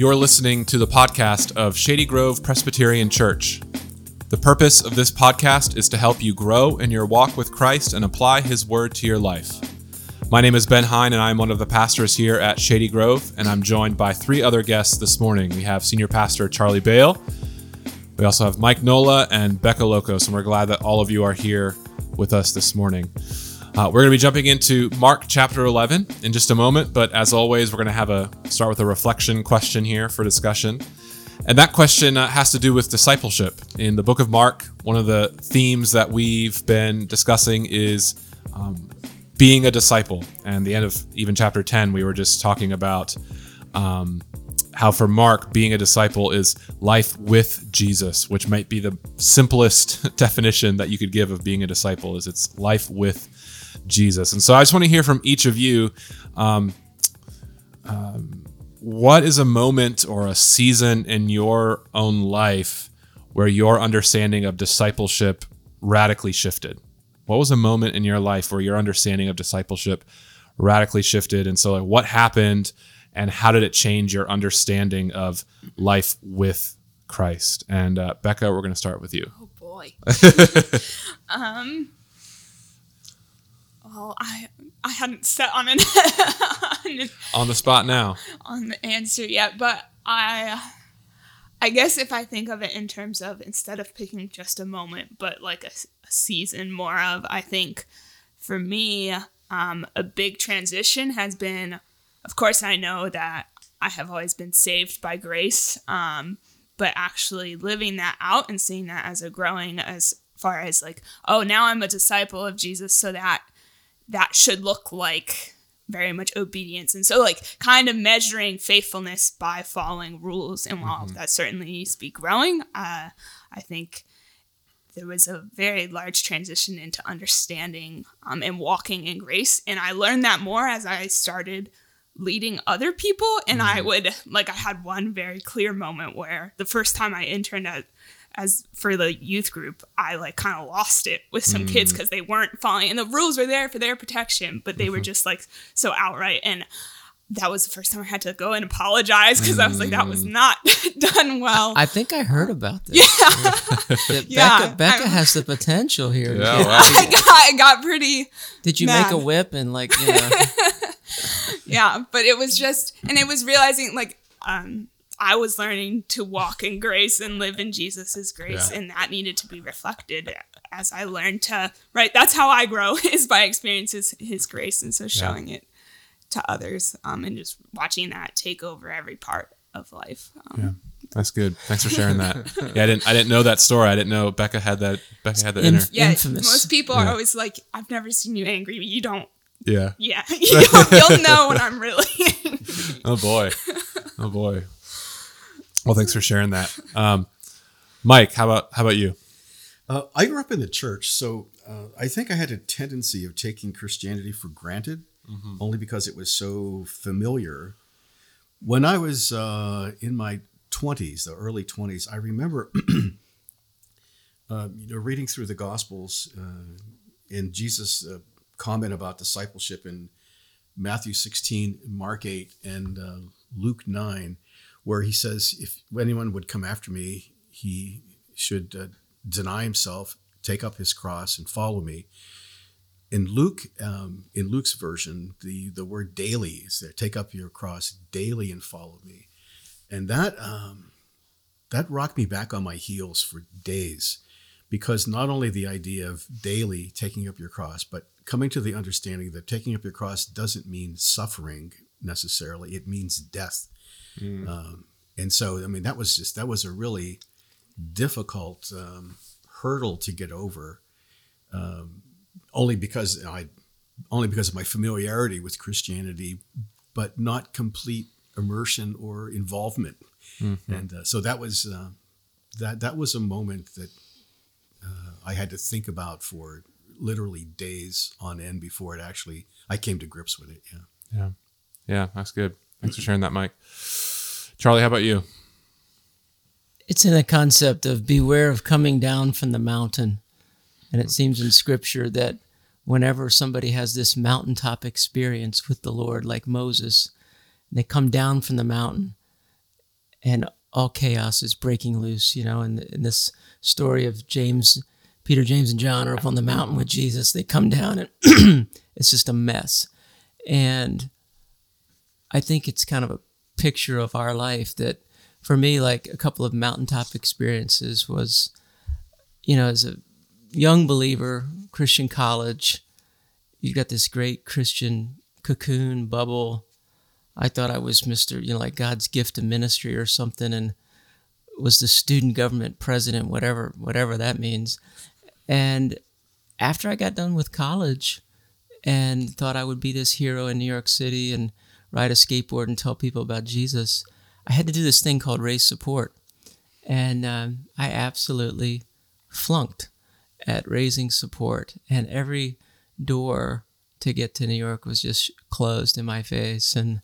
You're listening to the podcast of Shady Grove Presbyterian Church. The purpose of this podcast is to help you grow in your walk with Christ and apply His Word to your life. My name is Ben Hine, and I'm one of the pastors here at Shady Grove, and I'm joined by three other guests this morning. We have Senior Pastor Charlie Bale, we also have Mike Nola and Becca Locos, and we're glad that all of you are here with us this morning. Uh, we're going to be jumping into Mark chapter 11 in just a moment, but as always, we're going to have a start with a reflection question here for discussion. And that question uh, has to do with discipleship. In the book of Mark, one of the themes that we've been discussing is um, being a disciple. And the end of even chapter 10, we were just talking about um, how for Mark, being a disciple is life with Jesus, which might be the simplest definition that you could give of being a disciple is it's life with Jesus. And so I just want to hear from each of you. Um, um, what is a moment or a season in your own life where your understanding of discipleship radically shifted? What was a moment in your life where your understanding of discipleship radically shifted? And so, like, what happened, and how did it change your understanding of life with Christ? And uh, Becca, we're going to start with you. Oh boy. um, well, I I hadn't set on an on the spot now. on the answer yet, but I I guess if I think of it in terms of instead of picking just a moment, but like a, a season more of, I think for me, um, a big transition has been, of course, I know that I have always been saved by grace, um, but actually living that out and seeing that as a growing as far as like, oh, now I'm a disciple of Jesus, so that that should look like very much obedience. And so, like, kind of measuring faithfulness by following rules. And while mm-hmm. that certainly needs to be growing, uh, I think there was a very large transition into understanding um, and walking in grace. And I learned that more as I started leading other people. And mm-hmm. I would, like, I had one very clear moment where the first time I interned at as for the youth group, I like kind of lost it with some mm. kids because they weren't following, and the rules were there for their protection, but they were mm-hmm. just like so outright. And that was the first time I had to go and apologize because mm. I was like, that was mm. not done well. I think I heard about this. Yeah, yeah Becca, Becca has the potential here. Yeah, I got, I got pretty. Did you mad. make a whip and like? You know. yeah, but it was just, and it was realizing like. um I was learning to walk in grace and live in Jesus's grace, yeah. and that needed to be reflected as I learned to. Right, that's how I grow is by experiencing His grace, and so showing yeah. it to others, um, and just watching that take over every part of life. Um, yeah. That's good. Thanks for sharing that. yeah, I didn't. I didn't know that story. I didn't know Becca had that. Becca had that inner. Yeah, infamous. most people yeah. are always like, "I've never seen you angry. You don't." Yeah. Yeah, you'll, you'll know when I'm really. oh boy. Oh boy. Well, thanks for sharing that, um, Mike. How about how about you? Uh, I grew up in the church, so uh, I think I had a tendency of taking Christianity for granted, mm-hmm. only because it was so familiar. When I was uh, in my twenties, the early twenties, I remember, uh, you know, reading through the Gospels uh, and Jesus' uh, comment about discipleship in Matthew sixteen, Mark eight, and Luke nine where he says, if anyone would come after me, he should uh, deny himself, take up his cross, and follow me. In Luke, um, in Luke's version, the the word daily is there. Take up your cross daily and follow me, and that um, that rocked me back on my heels for days, because not only the idea of daily taking up your cross, but coming to the understanding that taking up your cross doesn't mean suffering necessarily; it means death Mm. Um, and so, I mean, that was just that was a really difficult um, hurdle to get over, um, only because I, only because of my familiarity with Christianity, but not complete immersion or involvement. Mm-hmm. And uh, so that was uh, that that was a moment that uh, I had to think about for literally days on end before it actually I came to grips with it. Yeah. Yeah. Yeah. That's good. Thanks for sharing that, Mike. Charlie, how about you? It's in the concept of beware of coming down from the mountain. And it seems in scripture that whenever somebody has this mountaintop experience with the Lord, like Moses, they come down from the mountain, and all chaos is breaking loose. You know, and in this story of James, Peter, James, and John are up on the mountain with Jesus. They come down, and it's just a mess. And I think it's kind of a picture of our life that, for me, like a couple of mountaintop experiences was, you know, as a young believer, Christian college, you got this great Christian cocoon bubble. I thought I was Mr. You know, like God's gift to ministry or something, and was the student government president, whatever, whatever that means. And after I got done with college, and thought I would be this hero in New York City and ride a skateboard and tell people about Jesus, I had to do this thing called raise support, and um, I absolutely flunked at raising support, and every door to get to New York was just closed in my face. And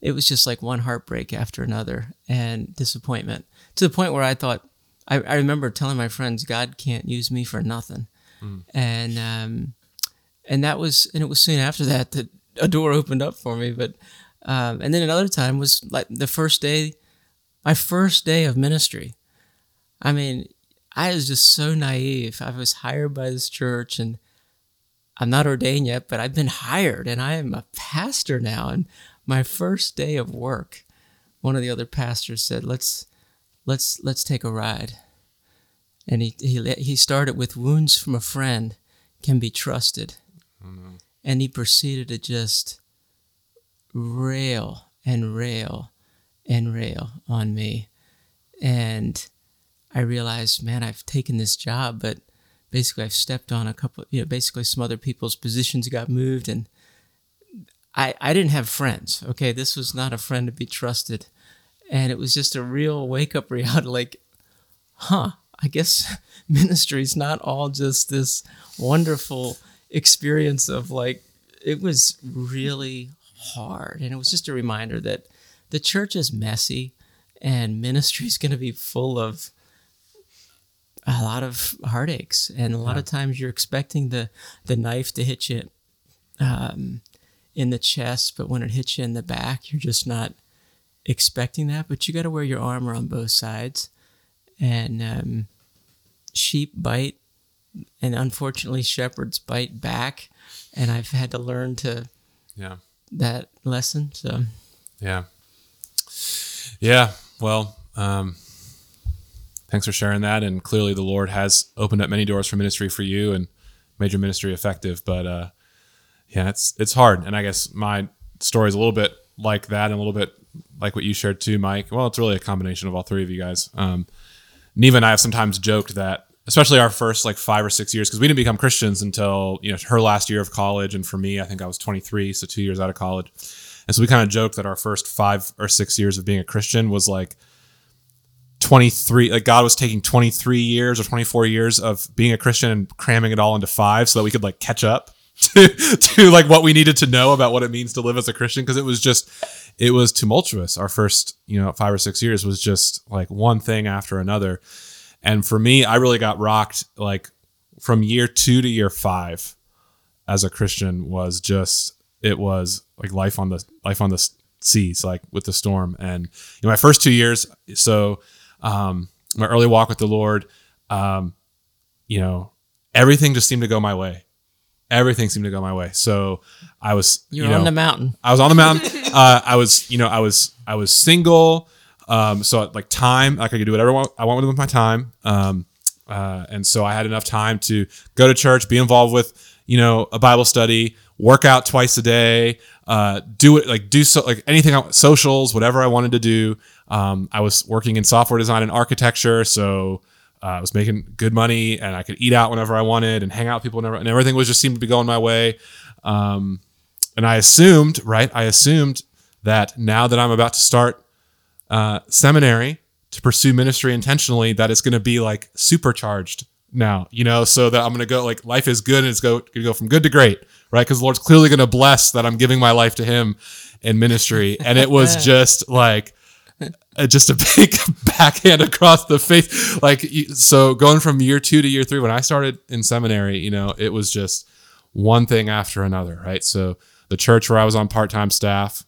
it was just like one heartbreak after another and disappointment to the point where I thought, I, I remember telling my friends, God can't use me for nothing. Mm. And, um, and that was, and it was soon after that that a door opened up for me. But, um, and then another time was like the first day, my first day of ministry. I mean, I was just so naive. I was hired by this church and I'm not ordained yet, but I've been hired and I am a pastor now. And my first day of work, one of the other pastors said, "Let's let's let's take a ride." And he he he started with wounds from a friend can be trusted. Mm-hmm. And he proceeded to just rail and rail and rail on me. And I realized, man, I've taken this job, but basically I've stepped on a couple, you know, basically some other people's positions got moved and I, I didn't have friends. Okay. This was not a friend to be trusted. And it was just a real wake up reality like, huh, I guess ministry is not all just this wonderful experience of like, it was really hard. And it was just a reminder that the church is messy and ministry is going to be full of a lot of heartaches, and a lot yeah. of times you're expecting the the knife to hit you um, in the chest, but when it hits you in the back, you're just not expecting that. But you got to wear your armor on both sides, and um, sheep bite, and unfortunately shepherds bite back, and I've had to learn to yeah that lesson. So yeah, yeah. Well, um, thanks for sharing that. And clearly, the Lord has opened up many doors for ministry for you and made your ministry effective. But uh, yeah, it's it's hard. And I guess my story is a little bit like that, and a little bit like what you shared too, Mike. Well, it's really a combination of all three of you guys. Um, Neva and I have sometimes joked that, especially our first like five or six years, because we didn't become Christians until you know her last year of college, and for me, I think I was 23, so two years out of college. And so we kind of joked that our first five or six years of being a Christian was like 23 like god was taking 23 years or 24 years of being a christian and cramming it all into five so that we could like catch up to, to like what we needed to know about what it means to live as a christian. Because it was just it was tumultuous. Our first you know five or six years was just like one thing after another and for me i really got rocked like from year two to year five as a christian was just it was like life on the life on the seas like with the storm and you know my first two years so um, my early walk with the Lord, um, you know, everything just seemed to go my way. Everything seemed to go my way. So I was, You're you know, on the mountain. I was on the mountain. uh, I was, you know, I was, I was single. Um, so like time, I could do whatever I want, I want with my time. Um, uh, and so I had enough time to go to church, be involved with, you know, a Bible study, work out twice a day, uh, do it like do so like anything socials, whatever I wanted to do. Um, I was working in software design and architecture, so uh, I was making good money, and I could eat out whenever I wanted and hang out with people whenever, and everything was just seemed to be going my way. Um, and I assumed, right? I assumed that now that I'm about to start uh, seminary to pursue ministry intentionally, that it's going to be like supercharged now, you know, so that I'm going to go like life is good and it's go going to go from good to great, right? Because the Lord's clearly going to bless that I'm giving my life to Him in ministry, and it was just like just a big backhand across the face. Like, so going from year two to year three, when I started in seminary, you know, it was just one thing after another, right? So the church where I was on part time staff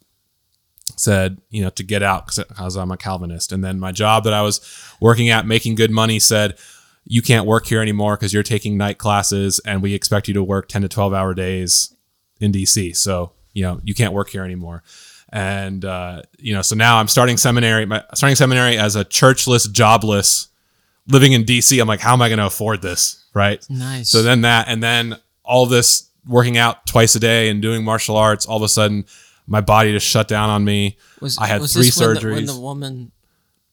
said, you know, to get out because I'm a Calvinist. And then my job that I was working at, making good money, said, you can't work here anymore because you're taking night classes and we expect you to work 10 to 12 hour days in DC. So, you know, you can't work here anymore. And, uh, you know, so now I'm starting seminary, my, starting seminary as a churchless, jobless, living in DC. I'm like, how am I going to afford this? Right. Nice. So then that, and then all this working out twice a day and doing martial arts, all of a sudden my body just shut down on me. was, I had was three this when surgeries. the, when the woman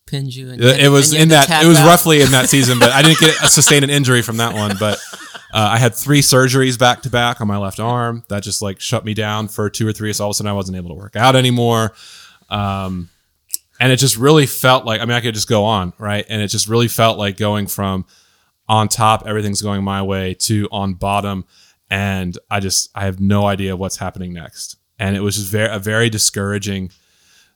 pinned you. And, It, it was in that. It was out? roughly in that season, but I didn't get a sustain an injury from that one. But uh, I had three surgeries back to back on my left arm that just like shut me down for two or three. So all of a sudden I wasn't able to work out anymore. Um, and it just really felt like I mean I could just go on right, and it just really felt like going from on top, everything's going my way, to on bottom, and I just I have no idea what's happening next. And it was just very a very discouraging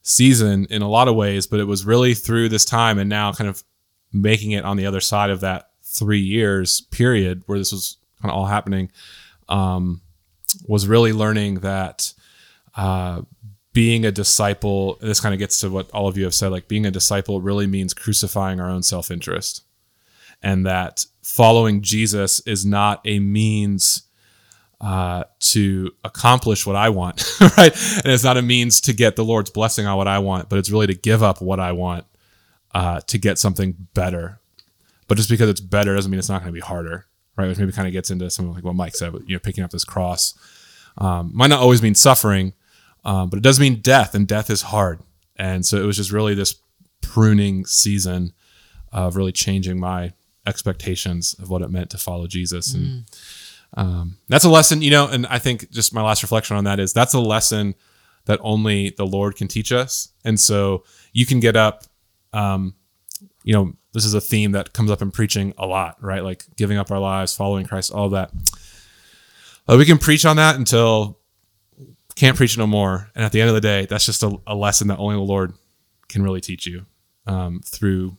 season in a lot of ways, but it was really through this time and now kind of making it on the other side of that three years period where this was kind of all happening, um, was really learning that uh, being a disciple, this kind of gets to what all of you have said, like being a disciple really means crucifying our own self interest. And that following Jesus is not a means uh, to accomplish what I want, right? And it's not a means to get the Lord's blessing on what I want, but it's really to give up what I want uh, to get something better. But just because it's better doesn't mean it's not going to be harder, right? Which maybe kind of gets into something like what Mike said, you know, picking up this cross. Um, might not always mean suffering, um, but it does mean death, and death is hard. And so it was just really this pruning season of really changing my expectations of what it meant to follow Jesus. And um, that's a lesson, you know, and I think just my last reflection on that is that's a lesson that only the Lord can teach us. And so you can get up, um, you know, this is a theme that comes up in preaching a lot, right? Like giving up our lives, following Christ, all that. We can preach on that until can't preach no more. And at the end of the day, that's just a, a lesson that only the Lord can really teach you um, through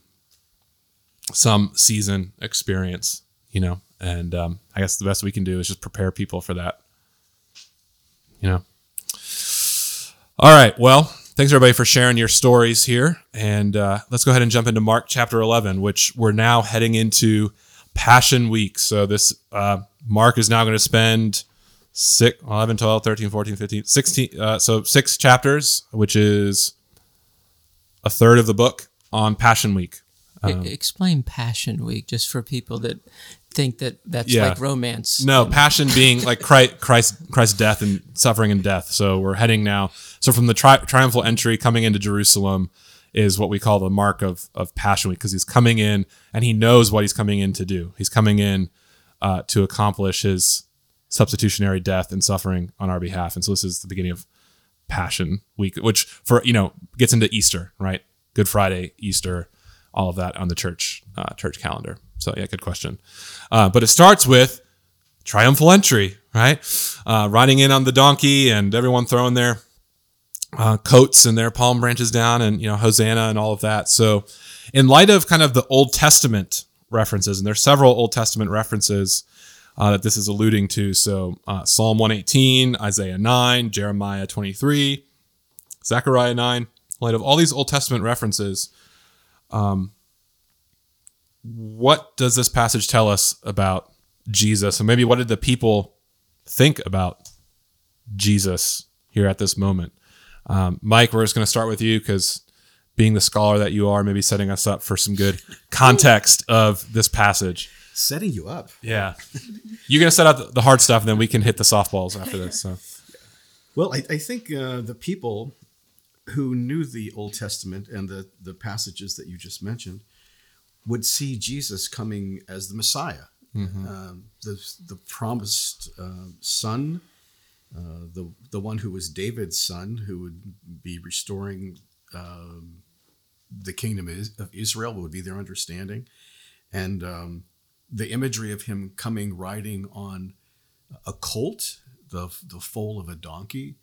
some season experience, you know. And um, I guess the best we can do is just prepare people for that, you know. All right. Well, thanks everybody for sharing your stories here. And uh, let's go ahead and jump into Mark chapter 11, which we're now heading into Passion Week. So this uh, Mark is now going to spend six, 11, 12, 13, 14, 15, 16. Uh, so six chapters, which is a third of the book on Passion Week. E- explain Passion Week just for people that think that that's Yeah. like romance. No, passion being like Christ, Christ, Christ's death and suffering and death. So we're heading now. So from the tri- triumphal entry coming into Jerusalem is what we call the mark of of Passion Week because he's coming in and he knows what he's coming in to do. He's coming in uh, to accomplish his substitutionary death and suffering on our behalf. And so this is the beginning of Passion Week, which for you know gets into Easter, right? Good Friday, Easter, all of that on the church uh, church calendar. So yeah, good question. Uh, but it starts with triumphal entry, right? Uh, riding in on the donkey and everyone throwing their uh, coats and their palm branches down and, you know, Hosanna and all of that. So, in light of kind of the Old Testament references, and there's several Old Testament references uh, that this is alluding to. So, uh, Psalm 118, Isaiah 9, Jeremiah 23, Zechariah 9, in light of all these Old Testament references, um, what does this passage tell us about Jesus? And maybe what did the people think about Jesus here at this moment? Um, Mike, we're just going to start with you because being the scholar that you are, maybe setting us up for some good context of this passage. Setting you up. Yeah. You're going to set out the- hard stuff, and then we can hit the softballs after this. So, Well, I, I think uh, the people who knew the Old Testament and the, the passages that you just mentioned would see Jesus coming as the Messiah, um, the, the promised uh, son, uh, the, the one who was David's son, who would be restoring um, the kingdom of Israel, would be their understanding. And um, the imagery of him coming riding on a colt, the, the foal of a donkey,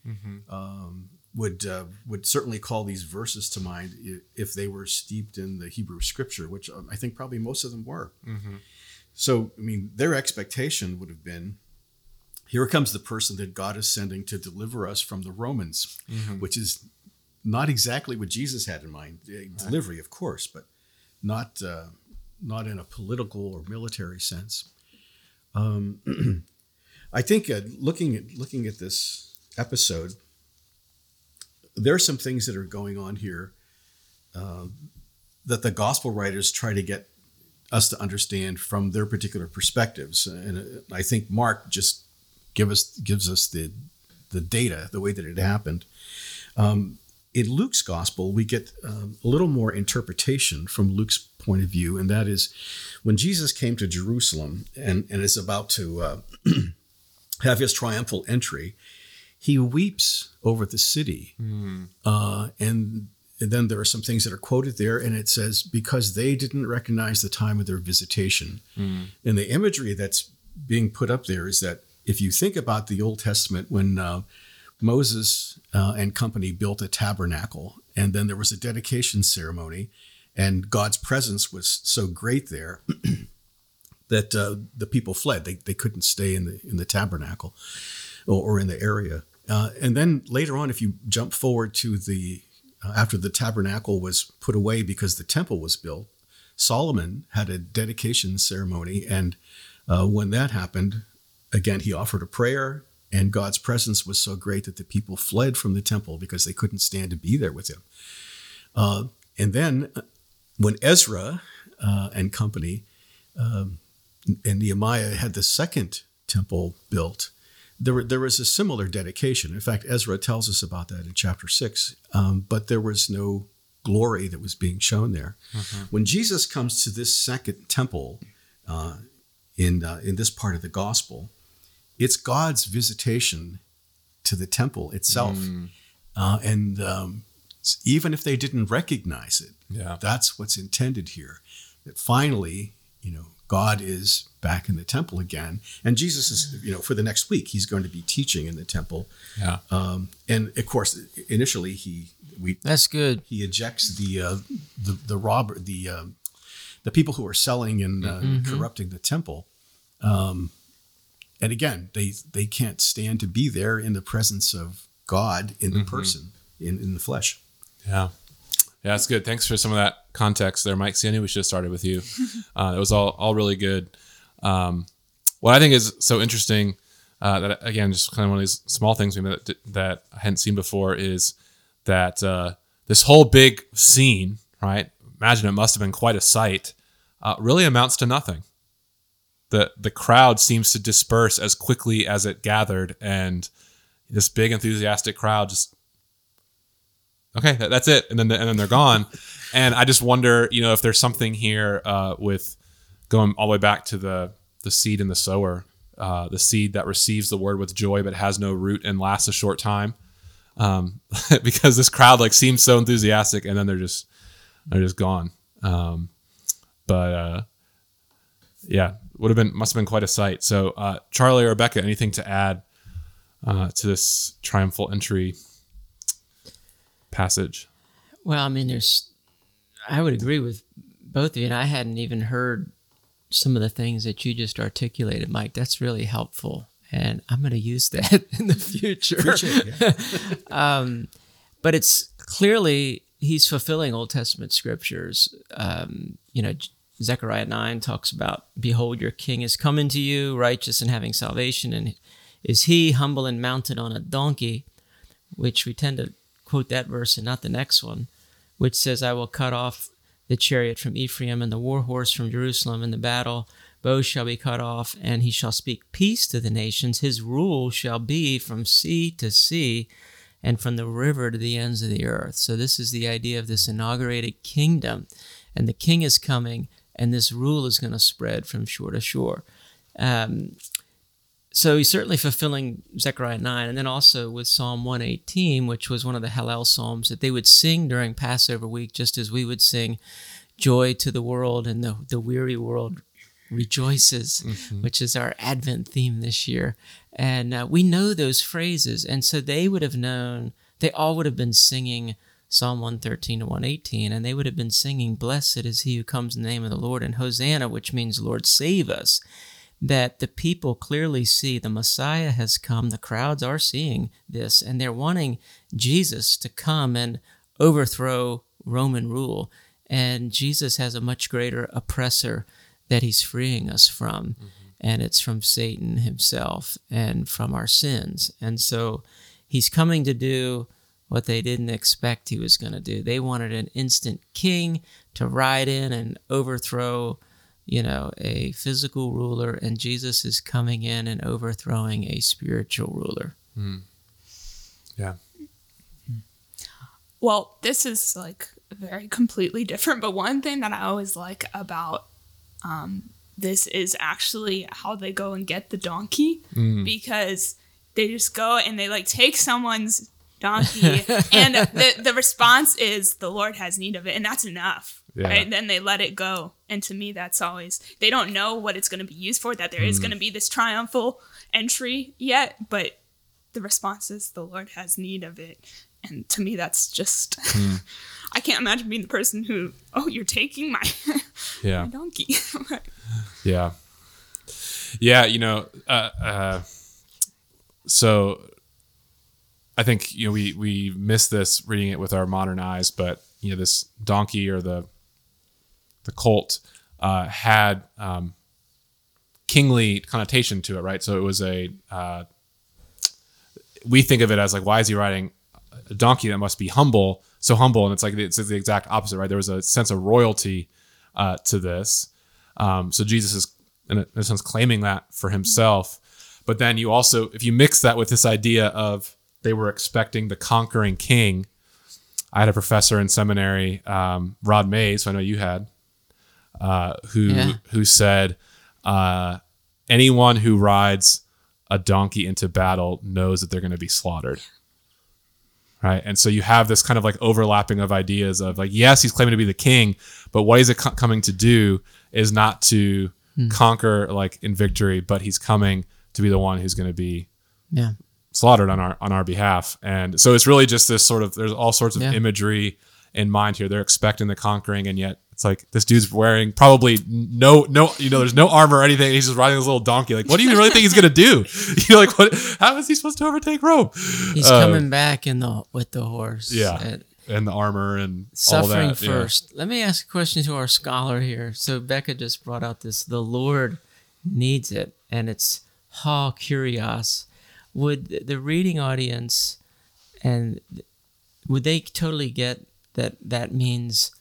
um, would uh, would certainly call these verses to mind if they were steeped in the Hebrew scripture, which um, I think probably most of them were. So, I mean, their expectation would have been here comes the person that God is sending to deliver us from the Romans, which is not exactly what Jesus had in mind. Uh, Delivery, of course, but not uh, not in a political or military sense. Um, I think uh, looking at looking at this episode, there are some things that are going on here uh, that the gospel writers try to get us to understand from their particular perspectives, and uh, I think Mark just give us gives us the the data, the way that it happened. Um, in Luke's gospel, we get um, a little more interpretation from Luke's point of view, and that is when Jesus came to Jerusalem and, and is about to uh, have his triumphal entry, he weeps over the city. Mm. Uh, and, and then there are some things that are quoted there, and it says, because they didn't recognize the time of their visitation. Mm. And the imagery that's being put up there is that if you think about the Old Testament, when uh, Moses uh, and company built a tabernacle, and then there was a dedication ceremony, and God's presence was so great there that uh, the people fled. They, they couldn't stay in the in the tabernacle or, or in the area. Uh, and then later on, if you jump forward to the uh, after the tabernacle was put away because the temple was built, Solomon had a dedication ceremony, and uh, when that happened, again he offered a prayer, and God's presence was so great that the people fled from the temple because they couldn't stand to be there with him. Uh, and then uh, when Ezra uh, and company um, and Nehemiah had the second temple built, there, there was a similar dedication. In fact, Ezra tells us about that in chapter six, um, but there was no glory that was being shown there. Mm-hmm. When Jesus comes to this second temple uh, in, uh, in this part of the gospel, it's God's visitation to the temple itself. Mm. Uh, and um, even if they didn't recognize it, yeah. that's what's intended here. That finally, you know, God is back in the temple again, and Jesus is, you know, for the next week he's going to be teaching in the temple. Yeah. Um, and of course, initially he we that's good. He ejects the uh, the the robber the uh, the people who are selling and uh, mm-hmm. corrupting the temple. Um, and again, they they can't stand to be there in the presence of God in the mm-hmm. person in in the flesh. Yeah. Yeah, that's good. Thanks for some of that context there, Mike. See, I knew we should have started with you. Uh, it was all all really good. Um, what I think is so interesting uh, that again, just kind of one of these small things that that I hadn't seen before is that uh, this whole big scene, right? Imagine it must have been quite a sight. Uh, really amounts to nothing. the The crowd seems to disperse as quickly as it gathered, and this big enthusiastic crowd just okay, that's it, and then and then they're gone. and I just wonder, you know, if there's something here uh, with going all the way back to the the seed and the sower, uh, the seed that receives the word with joy but has no root and lasts a short time, um, because this crowd like seems so enthusiastic and then they're just they're just gone. Um, but uh, yeah, would have been must have been quite a sight. So uh, Charlie or Rebecca, anything to add uh, to this triumphal entry passage. Well, I mean, there's, I would agree with both of you, and I hadn't even heard some of the things that you just articulated, Mike. That's really helpful, and I'm going to use that in the future. It, yeah. um, but it's clearly he's fulfilling Old Testament scriptures. Um, you know, Zechariah 9 talks about, Behold, your king is coming to you, righteous and having salvation, and is he humble and mounted on a donkey, which we tend to quote that verse and not the next one, which says, I will cut off the chariot from Ephraim and the war horse from Jerusalem in the battle. Both shall be cut off, and he shall speak peace to the nations. His rule shall be from sea to sea and from the river to the ends of the earth. So, this is the idea of this inaugurated kingdom. And the king is coming, and this rule is going to spread from shore to shore. Um, so he's certainly fulfilling Zechariah 9. And then also with Psalm 118, which was one of the Hallel Psalms that they would sing during Passover week, just as we would sing Joy to the World and the, the weary world rejoices, mm-hmm. which is our Advent theme this year. And uh, we know those phrases. And so they would have known, they all would have been singing Psalm 113 to 118, and they would have been singing, Blessed is he who comes in the name of the Lord, and Hosanna, which means Lord save us that the people clearly see the Messiah has come. The crowds are seeing this, and they're wanting Jesus to come and overthrow Roman rule. And Jesus has a much greater oppressor that he's freeing us from. Mm-hmm. And it's from Satan himself and from our sins. And so he's coming to do what they didn't expect he was going to do. They wanted an instant king to ride in and overthrow, you know, a physical ruler, and Jesus is coming in and overthrowing a spiritual ruler. Mm. Yeah. Well, this is like very completely different, but one thing that I always like about um, this is actually how they go and get the donkey mm. because they just go and they like take someone's donkey and the, the response is the lord has need of it and that's enough yeah. right then they let it go and to me that's always they don't know what it's going to be used for that there mm. is going to be this triumphal entry yet but the response is the lord has need of it and to me that's just mm. i can't imagine being the person who oh you're taking my, yeah. my donkey yeah yeah you know uh, uh, so I think you know we we miss this reading it with our modern eyes, but you know this donkey or the the colt uh, had um, kingly connotation to it, right? So it was a uh, we think of it as like why is he riding a donkey that must be humble, so humble, and it's like it's the exact opposite, right? There was a sense of royalty uh, to this, um, so Jesus is in a, in a sense claiming that for himself. But then you also, if you mix that with this idea of they were expecting the conquering king. I had a professor in seminary, um, Rod Mays, who I know you had, uh, who yeah. who said, uh, anyone who rides a donkey into battle knows that they're going to be slaughtered. Right, and so you have this kind of like overlapping of ideas of like, yes, he's claiming to be the king, but what he's co- coming to do is not to hmm. conquer like in victory, but he's coming to be the one who's going to be yeah slaughtered on our on our behalf. And so it's really just this sort of there's all sorts of yeah. imagery in mind here. They're expecting the conquering, and yet it's like this dude's wearing probably no no you know there's no armor or anything. He's just riding this little donkey. Like, what do you really think he's gonna do? You know, like what? How is he supposed to overtake Rome? He's uh, coming back in the with the horse. Yeah. And, and the armor and suffering that, first. Yeah. Let me ask a question to our scholar here. So Becca just brought out this: the Lord needs it, and it's ha kurios would the reading audience and would they totally get that that means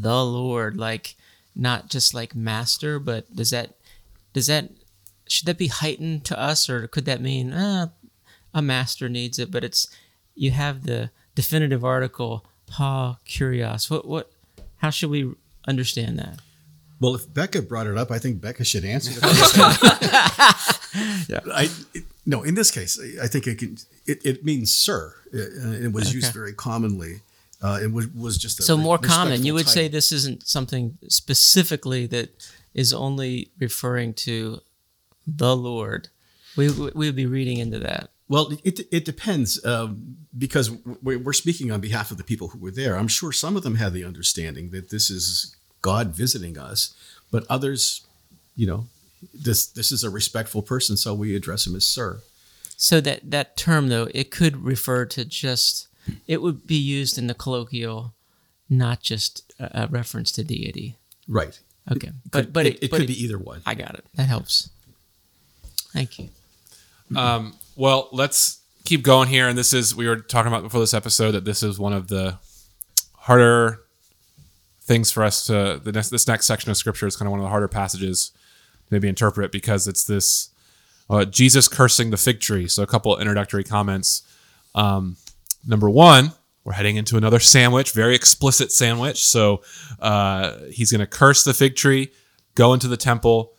the lord like not just like master but does that does that should that be heightened to us or could that mean uh, a master needs it but it's you have the definitive article ha kurios. what what how should we understand that well if becca brought it up i think becca should answer the question yeah. I, it, no, in this case, I think it can. It, it means sir. It, it was okay. used very commonly. Uh, it was, was just so more common. You would say this isn't something specifically that is only referring to the Lord. We we would be reading into that. Well, it, it depends um, because we're speaking on behalf of the people who were there. I'm sure some of them had the understanding that this is God visiting us, but others, you know, this this is a respectful person, so we address him as sir. So that that term though, it could refer to just it would be used in the colloquial, not just a, a reference to deity. Right. Okay. It but could, but it, it, it but could be either one. I got it. That helps. Thank you. Um, well, let's keep going here. And this is we were talking about before this episode that this is one of the harder things for us to the next, this next section of scripture is kind of one of the harder passages to maybe interpret because it's this uh, Jesus cursing the fig tree. So a couple introductory comments. Um, number one, we're heading into another sandwich, very explicit sandwich. So uh, he's going to curse the fig tree, go into the temple,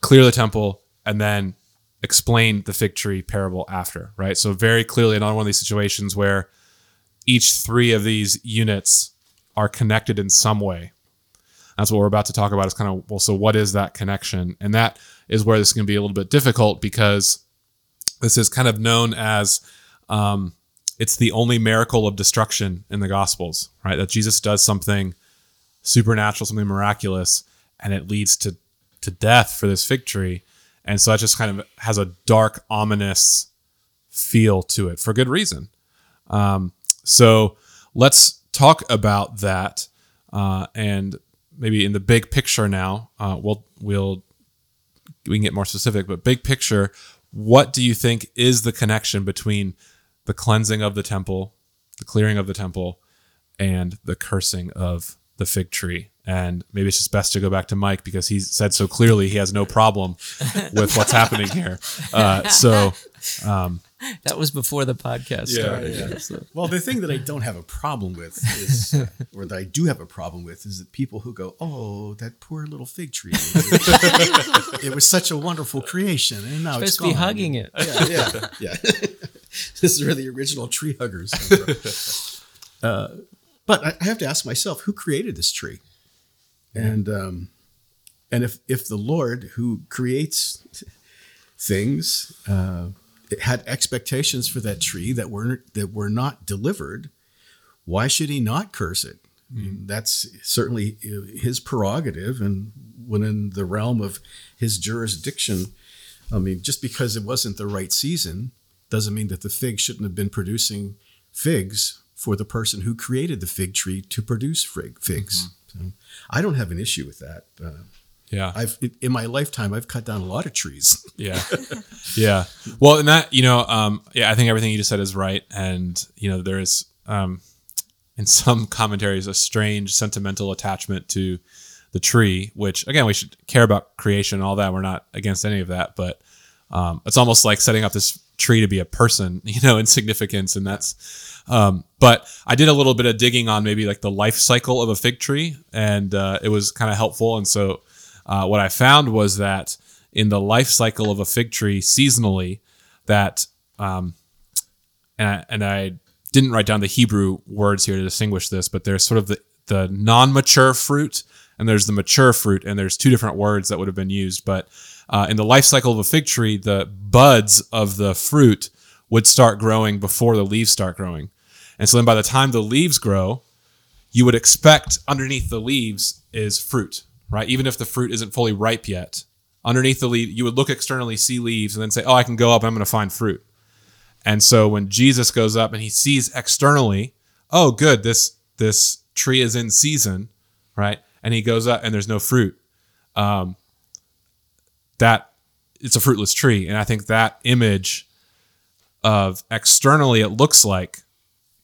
clear the temple, and then explain the fig tree parable after, right? So very clearly another one of these situations where each three of these units are connected in some way that's what we're about to talk about is kind of well so what is that connection and that is where this is going to be a little bit difficult because this is kind of known as um, it's the only miracle of destruction in the gospels right that jesus does something supernatural something miraculous and it leads to to death for this fig tree and so that just kind of has a dark ominous feel to it for good reason um, so let's talk about that, uh, and maybe in the big picture now. Uh, we'll we'll we can get more specific, but big picture, what do you think is the connection between the cleansing of the temple, the clearing of the temple, and the cursing of the fig tree? And maybe it's just best to go back to Mike because he said so clearly he has no problem with what's happening here. Uh, so, um, That was before the podcast Yeah, started. yeah. yeah, so- Well, the thing that I don't have a problem with is, uh, or that I do have a problem with, is that people who go, "Oh, that poor little fig tree! it was such a wonderful creation, and now it's supposed to be hugging it. Yeah, yeah, yeah. this is where the original tree huggers. Come from. Uh, but I I have to ask myself, who created this tree? And um, and if if the Lord who creates things uh, had expectations for that tree that were that were not delivered, why should he not curse it? I mean, that's certainly uh, his prerogative, and within the realm of his jurisdiction. I mean, just because it wasn't the right season doesn't mean that the fig shouldn't have been producing figs for the person who created the fig tree to produce fig, figs. So I don't have an issue with that. Uh, yeah. I've in my lifetime I've cut down a lot of trees. Yeah. yeah. Well, and that, you know, um, yeah, I think everything you just said is right. And, you know, there is, um, in some commentaries, a strange sentimental attachment to the tree, which, again, we should care about creation and all that. We're not against any of that. But um, it's almost like setting up this tree to be a person, you know, in significance. And that's, um, but I did a little bit of digging on maybe like the life cycle of a fig tree, and uh, it was kind of helpful. And so, uh, what I found was that in the life cycle of a fig tree seasonally, that um, and I, and I didn't write down the Hebrew words here to distinguish this, but there's sort of the the non-mature fruit and there's the mature fruit, and there's two different words that would have been used. But uh, in the life cycle of a fig tree, the buds of the fruit would start growing before the leaves start growing, and so then by the time the leaves grow, you would expect underneath the leaves is fruit, right? Even if the fruit isn't fully ripe yet, underneath the leaf, you would look externally, see leaves, and then say, "Oh, I can go up. I'm going to find fruit." And so when Jesus goes up and he sees externally, "Oh, good, this this tree is in season," right? And he goes up and there's no fruit. Um, that it's a fruitless tree, and I think that image of externally it looks like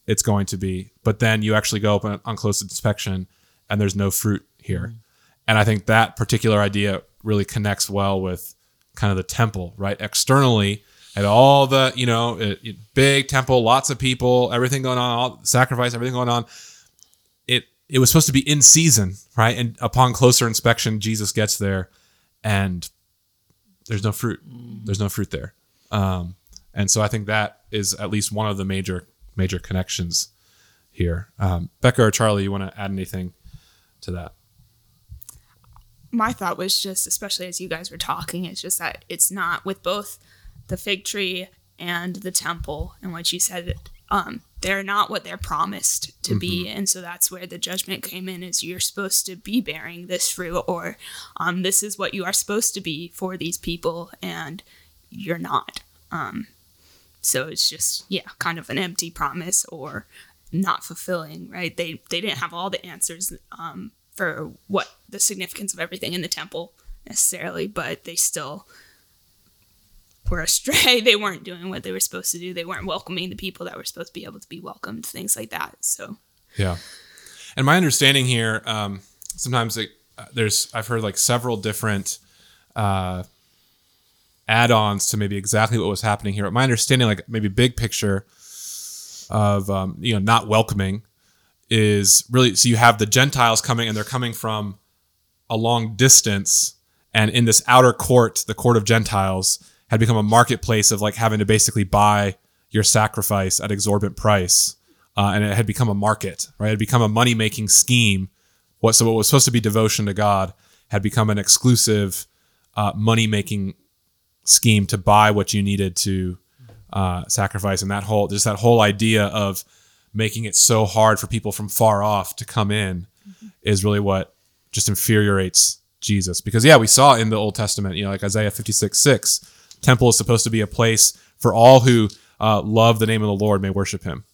it's going to be, but then you actually go up on, close inspection and there's no fruit here. Mm-hmm. And I think that particular idea really connects well with kind of the temple, right? Externally, at all the, you know, it, it- big temple, lots of people, everything going on, all sacrifice, everything going on. It it was supposed to be in season, right? And upon closer inspection, Jesus gets there and there's no fruit. There's no fruit there. Um, and so I think that is at least one of the major major connections here. Um, Becca or Charlie, you want to add anything to that? my thought was just, especially as you guys were talking, it's just that it's not with both the fig tree and the temple and what you said. Um, they're not what they're promised to be, and so that's where the judgment came in. Is you're supposed to be bearing this fruit, or um, this is what you are supposed to be for these people, and you're not. Um, so it's just yeah, kind of an empty promise or not fulfilling, right? They they didn't have all the answers um, for what the significance of everything in the temple necessarily, but they still were astray. They weren't doing what they were supposed to do. They weren't welcoming the people that were supposed to be able to be welcomed, things like that. So Yeah. And my understanding here, um, sometimes it, uh, there's, I've heard like several different uh, add ons to maybe exactly what was happening here. But my understanding, like maybe big picture of, um, you know, not welcoming is really so you have the Gentiles coming and they're coming from a long distance. And in this outer court, the court of Gentiles had become a marketplace of like having to basically buy your sacrifice at exorbitant price. Uh, and it had become a market, right? It had become a money making scheme. What so what was supposed to be devotion to God had become an exclusive uh, money making scheme to buy what you needed to uh, sacrifice, and that whole just that whole idea of making it so hard for people from far off to come in is really what just infuriates Jesus. Because yeah, we saw in the Old Testament, you know, like Isaiah 56, 6, temple is supposed to be a place for all who uh, love the name of the Lord may worship him.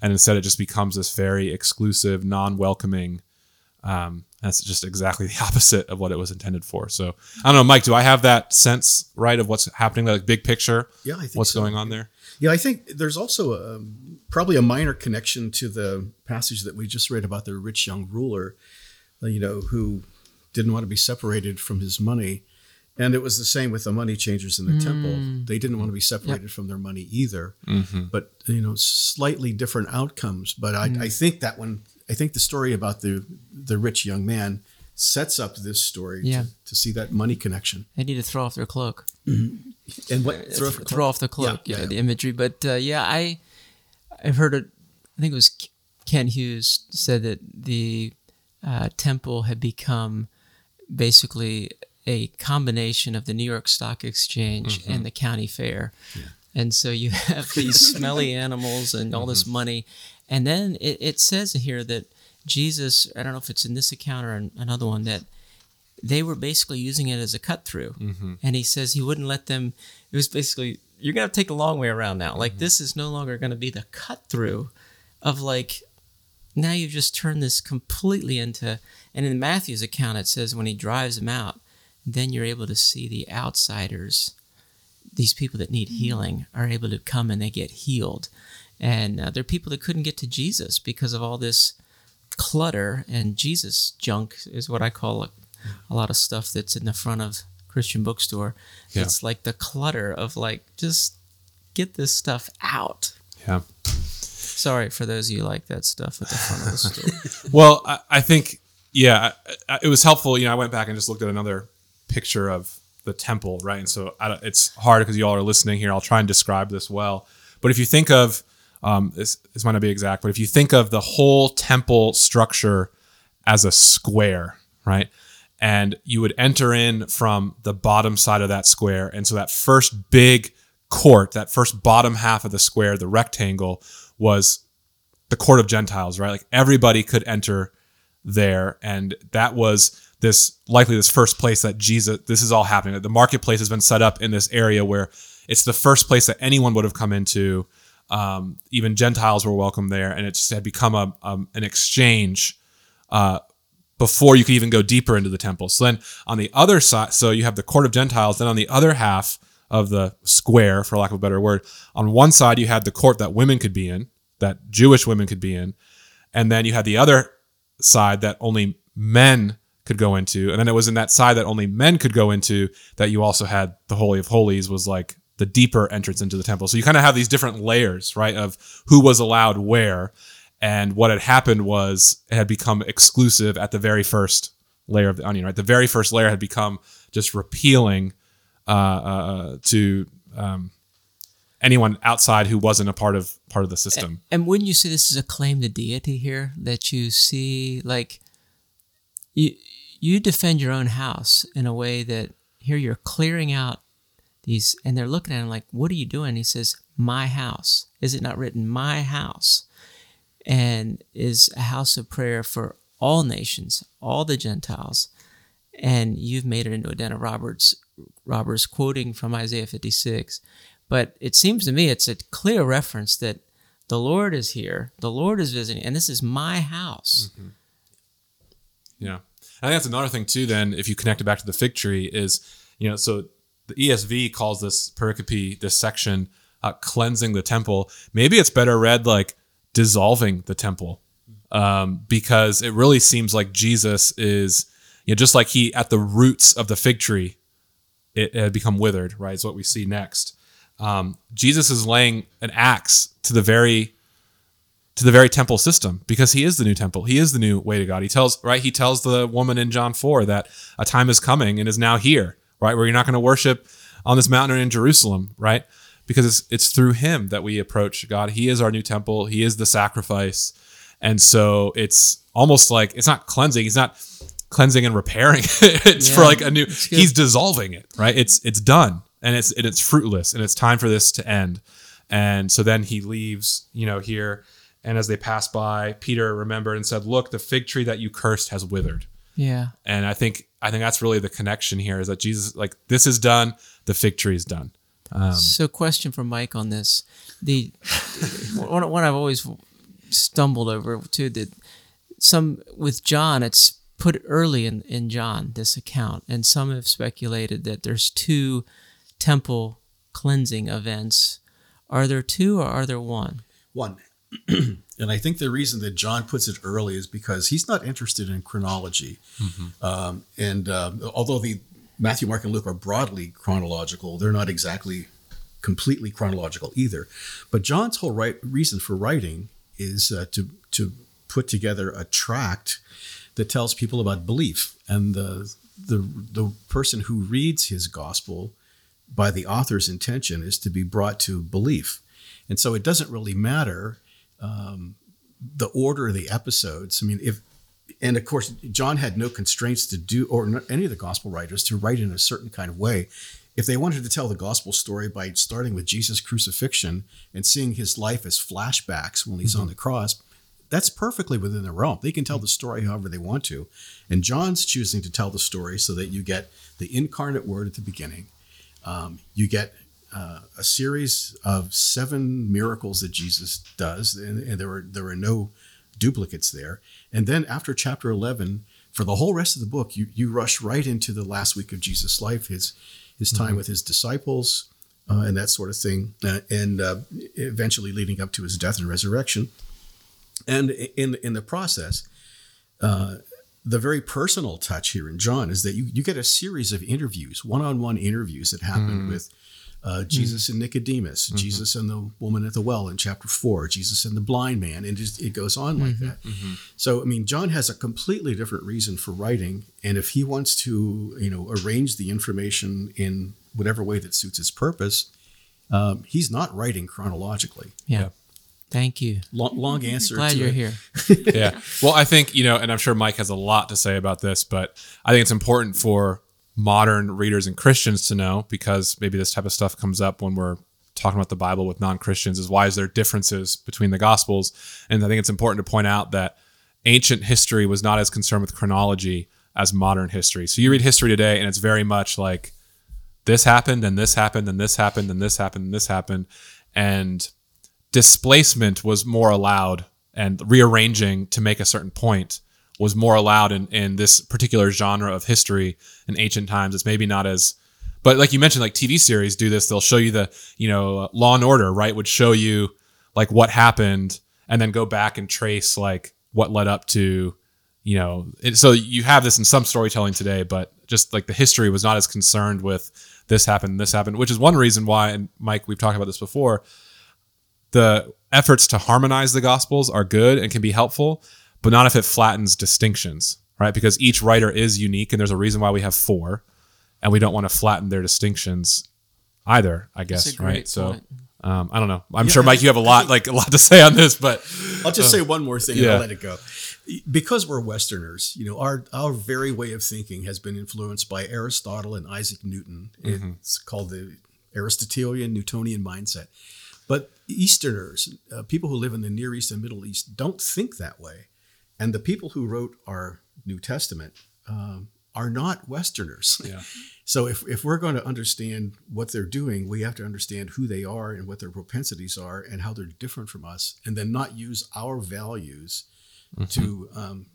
and instead it just becomes this very exclusive, non-welcoming. Um, that's just exactly the opposite of what it was intended for. So I don't know, Mike. Do I have that sense right of what's happening, like big picture? Yeah, I think what's so. going on there. Yeah, I think there's also a, probably a minor connection to the passage that we just read about the rich young ruler, uh, you know, who didn't want to be separated from his money. And it was the same with the money changers in the temple. Mm. They didn't want to be separated from their money either. Mm-hmm. But, you know, slightly different outcomes. But I, mm. I think that one, I think the story about the, the rich young man sets up this story Yeah. to, to see that money connection. They need to throw off their cloak. Mm-hmm. And what? throw, throw- off the cloak. Yeah, Yeah, yeah, the imagery. But uh, yeah, I I've heard it. I think it was K- Kent Hughes said that the uh, temple had become basically a combination of the New York Stock Exchange mm-hmm. and the county fair. And so you have these smelly animals and all this mm-hmm. money. And then it, it says here that Jesus, I don't know if it's in this account or an- another one, that they were basically using it as a cut through. Mm-hmm. And he says he wouldn't let them, it was basically, you're going to take the long way around now. Like, this is no longer going to be the cut through of like, now you've just turned this completely into, and in Matthew's account, it says when he drives them out, then you're able to see the outsiders, these people that need healing, are able to come and they get healed. And uh, there are people that couldn't get to Jesus because of all this clutter and Jesus junk is what I call a, a lot of stuff that's in the front of Christian bookstore. Yeah. It's like the clutter of like just get this stuff out. Yeah. Sorry for those of you like that stuff at the front of the store. Well, I, I think yeah, it was helpful. You know, I went back and just looked at another picture of the temple, right? And so it's hard because you all are listening here. I'll try and describe this well. But if you think of um, this, this might not be exact, but if you think of the whole temple structure as a square, right? And you would enter in from the bottom side of that square. And so that first big court, that first bottom half of the square, the rectangle, was the court of Gentiles, right? Like everybody could enter there. And that was this likely this first place that Jesus, this is all happening. That The marketplace has been set up in this area where it's the first place that anyone would have come into. Um, even Gentiles were welcome there. And it just had become a, um, an exchange uh, before you could even go deeper into the temple. So then on the other side, so you have the court of Gentiles. Then on the other half of the square, for lack of a better word, on one side you had the court that women could be in, that Jewish women could be in, and then you had the other side that only men could go into, and then it was in that side that only men could go into that you also had the holy of holies was like the deeper entrance into the temple. So you kind of have these different layers, right, of who was allowed where. And what had happened was it had become exclusive at the very first layer of the onion, right? The very first layer had become just repealing uh, uh, to um, anyone outside who wasn't a part of part of the system. and wouldn't you say this is a claim to deity here that you see like you you defend your own house in a way that here you're clearing out these and they're looking at him like what are you doing? He says my house. Is it not written my house and is a house of prayer for all nations all the gentiles. And you've made it into a den of robbers robbers quoting from isaiah 56 but it seems to me it's a clear reference that the lord is here the lord is visiting and this is my house. Mm-hmm. Yeah. I think that's another thing too. Then, if you connect it back to the fig tree, is you know, so the ESV calls this pericope, this section, uh, cleansing the temple. Maybe it's better read like dissolving the temple, um, because it really seems like Jesus is, you know, just like he at the roots of the fig tree, it, it had become withered. Right, is what we see next. Um, Jesus is laying an axe to the very to the very temple system because he is the new temple. He is the new way to God. He tells, right? He tells the woman in John 4 that a time is coming and is now here, right? Where you're not going to worship on this mountain or in Jerusalem, right? Because it's, it's through him that we approach God. He is our new temple. He is the sacrifice. And so it's almost like it's not cleansing. He's not cleansing and repairing. it's for like a new, he's dissolving it, right? It's, it's done and it's, and it's fruitless and it's time for this to end. And so then he leaves, you know, here. And as they passed by, Peter remembered and said, "Look, the fig tree that you cursed has withered." yeah And I think I think that's really the connection here is that Jesus, like, this is done, the fig tree is done. Um, so question for mike on this the one, one i've always stumbled over too that some with John it's put early in, in John this account and some have speculated that there's two temple cleansing events are there two or are there one One. and I think the reason that John puts it early is because he's not interested in chronology. Um, and um, although the Matthew, Mark, and Luke are broadly chronological, they're not exactly completely chronological either. But John's whole right, reason for writing is uh, to to put together a tract that tells people about belief, and the the the person who reads his gospel by the author's intention is to be brought to belief. And so it doesn't really matter um, the order of the episodes. I mean, if and of course John had no constraints to do, or any of the gospel writers to write in a certain kind of way. If they wanted to tell the gospel story by starting with Jesus' crucifixion and seeing his life as flashbacks when he's on the cross, that's perfectly within their realm. They can tell the story however they want to. And John's choosing to tell the story so that you get the incarnate word at the beginning. Um, you get uh, a series of seven miracles that Jesus does, and, and there were there were no duplicates there. And then after chapter eleven, for the whole rest of the book, you you rush right into the last week of Jesus' life, his his time with his disciples, uh, and that sort of thing, uh, and uh, eventually leading up to his death and resurrection. And in in the process, uh, the very personal touch here in John is that you, you get a series of interviews, one on one interviews that happen mm-hmm. with uh, Jesus mm-hmm. and Nicodemus, mm-hmm. Jesus and the woman at the well in chapter four, Jesus and the blind man, and just, it goes on like that. So, I mean, John has a completely different reason for writing, and if he wants to, you know, arrange the information in whatever way that suits his purpose, um, he's not writing chronologically. Yeah. Thank you Long, long mm-hmm. answer. glad you're a- here yeah. Well, I think, you know, and I'm sure Mike has a lot to say about this, but I think it's important for modern readers and Christians to know because maybe this type of stuff comes up when we're talking about the Bible with non Christians is why is there differences between the Gospels? And I think it's important to point out that ancient history was not as concerned with chronology as modern history. So you read history today and it's very much like this happened and this happened and this happened and this happened and this happened. And displacement was more allowed and rearranging to make a certain point was more allowed in, in this particular genre of history in ancient times. It's maybe not as, but like you mentioned, like TV series do this. They'll show you the, you know, Law and Order, right? Would show you like what happened and then go back and trace like what led up to, you know, it, so you have this in some storytelling today, but just like the history was not as concerned with this happened, this happened, which is one reason why, and Mike, we've talked about this before, the efforts to harmonize the gospels are good and can be helpful, but not if it flattens distinctions, right? Because each writer is unique and there's a reason why we have four, and we don't want to flatten their distinctions either, I guess, That's a great right? So um, I don't know. I'm Yeah, sure Mike, you have a lot like a lot to say on this, but I'll just say one more thing and. I'll let it go. Because we're Westerners, you know, our our very way of thinking has been influenced by Aristotle and Isaac Newton. It's called the Aristotelian Newtonian mindset. But Easterners, uh, people who live in the Near East and Middle East, don't think that way. And the people who wrote our New Testament um, are not Westerners. Yeah. So if, if we're going to understand what they're doing, we have to understand who they are and what their propensities are and how they're different from us, and then not use our values to um,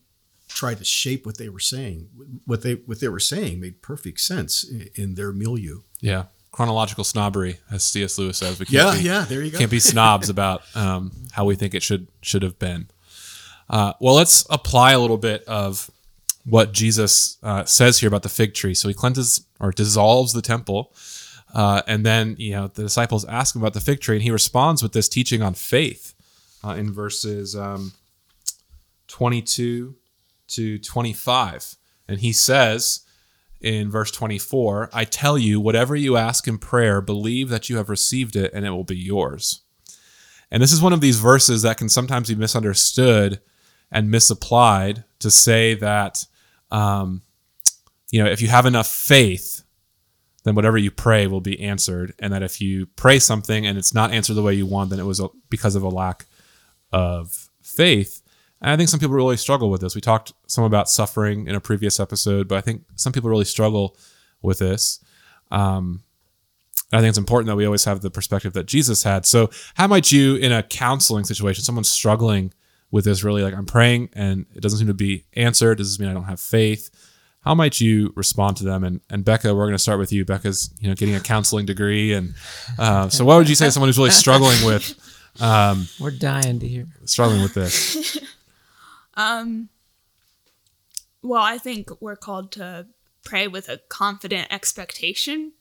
try to shape what they were saying. What they what they were saying made perfect sense in, in their milieu. yeah, chronological snobbery, as C.S. Lewis says. We can't Yeah, be, yeah, there you go. can't be snobs about um, how we think it should should have been. Uh, well, let's apply a little bit of what Jesus uh, says here about the fig tree. So he cleanses or dissolves the temple, uh, and then you know the disciples ask him about the fig tree, and he responds with this teaching on faith uh, in verses um, twenty-two to twenty-five, and he says in verse 24, I tell you, whatever you ask in prayer, believe that you have received it and it will be yours. And this is one of these verses that can sometimes be misunderstood and misapplied to say that, um, you know, if you have enough faith, then whatever you pray will be answered. And that if you pray something and it's not answered the way you want, then it was because of a lack of faith. And I think some people really struggle with this. We talked some about suffering in a previous episode, but I think some people really struggle with this. Um, I think it's important that we always have the perspective that Jesus had. So, how might you, in a counseling situation, someone struggling with this really like I'm praying and it doesn't seem to be answered. Does this mean I don't have faith? How might you respond to them? And and Becca, we're going to start with you. Becca's you know getting a counseling degree, and uh, so what would you say to someone who's really struggling with um, We're dying to hear. struggling with this? Well, I think we're called to pray with a confident expectation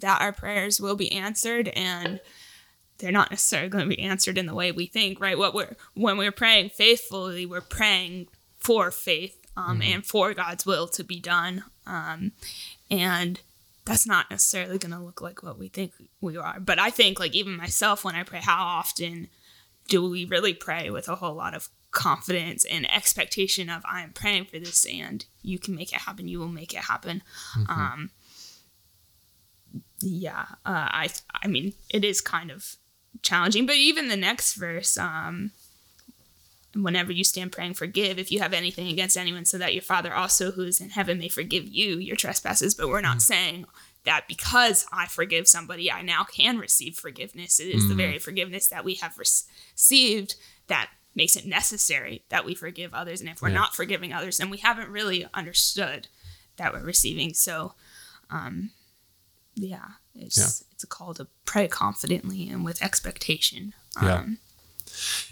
that our prayers will be answered and they're not necessarily going to be answered in the way we think, right? What we're when we're praying faithfully, we're praying for faith um, and for God's will to be done. Um, and that's not necessarily going to look like what we think we are. But I think, like, even myself, when I pray, how often do we really pray with a whole lot of confidence and expectation of I am praying for this and you can make it happen, you will make it happen. Um, yeah, uh, I I mean it is kind of challenging, but even the next verse, um, whenever you stand praying, forgive if you have anything against anyone, so that your Father also who is in heaven may forgive you your trespasses. But we're not saying that because I forgive somebody, I now can receive forgiveness. It is the very forgiveness that we have rec- received that makes it necessary that we forgive others. And if we're Yeah. not forgiving others, then we haven't really understood that we're receiving. So, um, yeah, it's Yeah. it's a call to pray confidently and with expectation. Yeah. Um,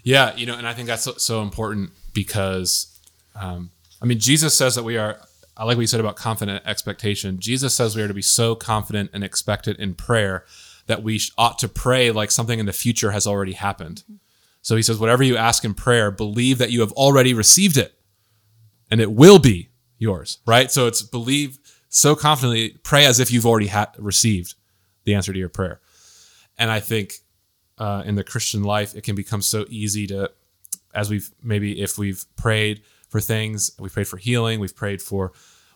Yeah, you know, and I think that's so, so important because, um, I mean, Jesus says that we are. I like what you said about confident expectation. Jesus says we are to be so confident and expectant in prayer that we ought to pray like something in the future has already happened. So he says, whatever you ask in prayer, believe that you have already received it, and it will be yours. Right. So it's believe so confidently, pray as if you've already ha- received the answer to your prayer. And I think uh, in the Christian life, it can become so easy to, as we've maybe if we've prayed for things, we've prayed for healing, we've prayed for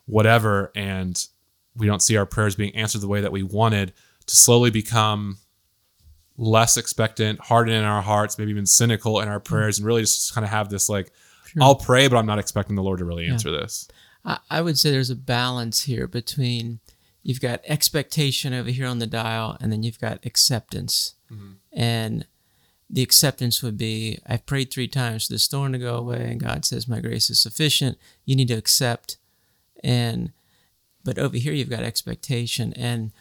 whatever, and we don't see our prayers being answered the way that we wanted, to slowly become less expectant, hardened in our hearts, maybe even cynical in our mm. prayers, and really just kind of have this like, I'll pray, but I'm not expecting the Lord to really answer this. I, I would say there's a balance here between you've got expectation over here on the dial, and then you've got acceptance. Mm-hmm. And the acceptance would be I've prayed three times for this storm to go away, and God says, My grace is sufficient. You need to accept. And but over here you've got expectation. And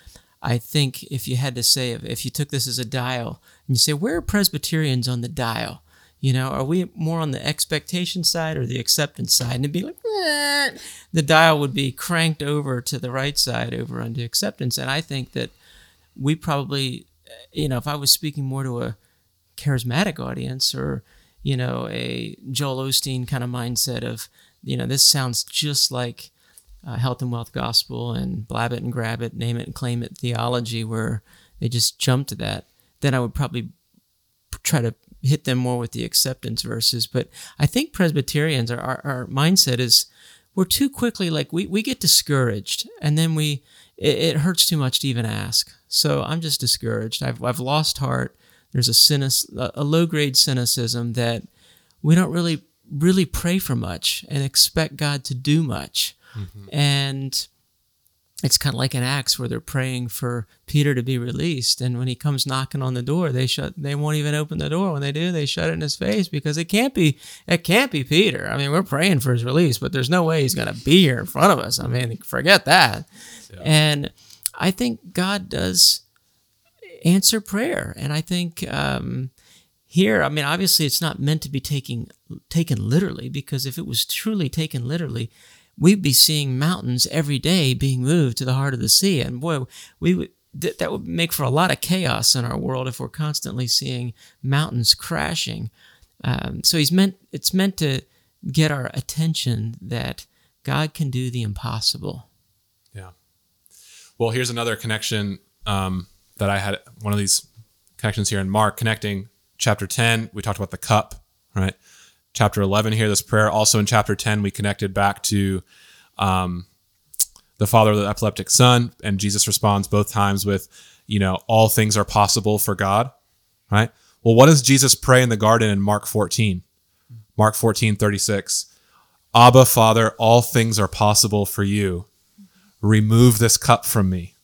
I think if you had to say if, you took this as a dial and you say, Where are Presbyterians on the dial? You know, are we more on the expectation side or the acceptance side? And it'd be like, the dial would be cranked over to the right side over onto acceptance. And I think that we probably, you know, if I was speaking more to a charismatic audience or, you know, a Joel Osteen kind of mindset of, you know, this sounds just like uh, health and wealth gospel and blab it and grab it, name it and claim it theology, where they just jump to that, then I would probably try to hit them more with the acceptance verses. But I think Presbyterians, our, our, our mindset is we're too quickly like we, we get discouraged and then we it, it hurts too much to even ask. So I'm just discouraged. I've, I've lost heart. There's a cynic, a low grade cynicism that we don't really really pray for much and expect God to do much. And it's kind of like an Acts where they're praying for Peter to be released, and when he comes knocking on the door, they shut. They won't even open the door. When they do, they shut it in his face because it can't be. It can't be Peter. I mean, we're praying for his release, but there's no way he's going to be here in front of us. I mean, forget that. And I think God does answer prayer, and I think um, here, I mean, obviously, it's not meant to be taking taken literally because if it was truly taken literally, we'd be seeing mountains every day being moved to the heart of the sea, and boy, we would. That, that would make for a lot of chaos in our world if we're constantly seeing mountains crashing. Um, so he's meant it's meant to get our attention that God can do the impossible. Yeah. Well, here's another connection um, that I had. One of these connections here in Mark, connecting chapter 10. We talked about the cup, right? Chapter 11 here, this prayer. Also in chapter 10, we connected back to um, the father of the epileptic son, and Jesus responds both times with, you know, all things are possible for God, right? Well, what does Jesus pray in the garden in Mark 14? Mark 14, 36. Abba, Father, all things are possible for you remove this cup from me.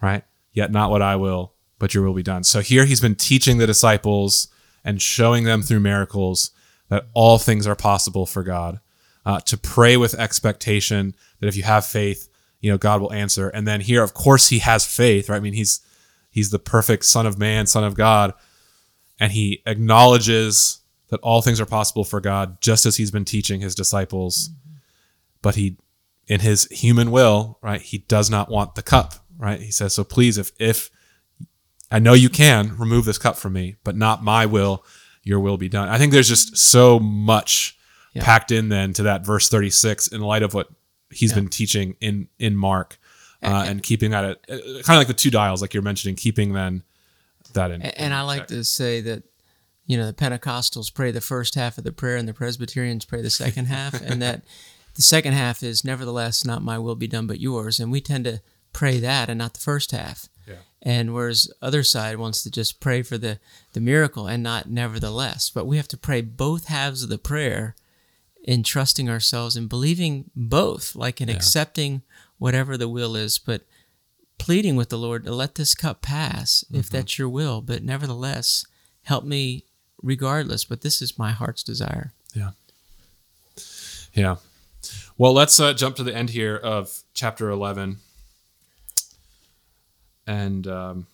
Right? Yet not what I will, but your will be done. So here he's been teaching the disciples and showing them through miracles that all things are possible for God, uh, to pray with expectation that if you have faith, you know God will answer. And then here, of course, he has faith, right? I mean, he's he's the perfect Son of Man, Son of God, and he acknowledges that all things are possible for God, just as he's been teaching his disciples. But he, in his human will, right, he does not want the cup, right? He says, "So please, if if I know you can remove this cup from me, but not my will, your will be done." I think there's just so much Yeah. packed in then to that verse 36 in light of what he's been teaching in in Mark. Uh, and keeping that at kind of like the two dials, like you're mentioning, keeping then that in. And I like to say that, you know, the Pentecostals pray the first half of the prayer and the Presbyterians pray the second half, and that the second half is, nevertheless, not my will be done but yours. And we tend to pray that and not the first half. Yeah. And whereas other side wants to just pray for the, the miracle and not nevertheless. But we have to pray both halves of the prayer in trusting ourselves and believing both, like in accepting whatever the will is, but pleading with the Lord to let this cup pass if that's your will, but nevertheless, help me regardless. But this is my heart's desire. Yeah. Yeah. Well, let's uh, jump to the end here of chapter 11. And um,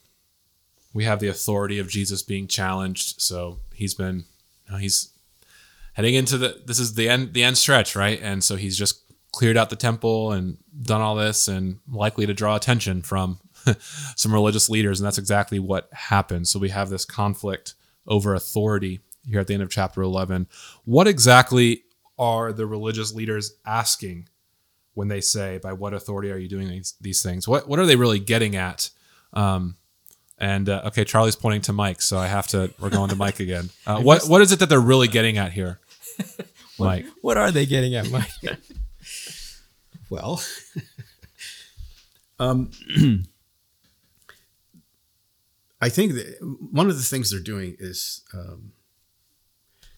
we have the authority of Jesus being challenged. So he's been, you know, he's heading into the, this is the end, the end stretch, right? And so he's just cleared out the temple and done all this and likely to draw attention from some religious leaders. And that's exactly what happened. So we have this conflict over authority here at the end of chapter 11. What exactly are the religious leaders asking when they say, by what authority are you doing these, these things? What, what are they really getting at? Um, and uh, okay, Charlie's pointing to Mike, so I have to, we're going to Mike again. Uh, what, what is it that they're really getting at here? Mike. What are they getting at, Mike? Well, um, I think that one of the things they're doing is um,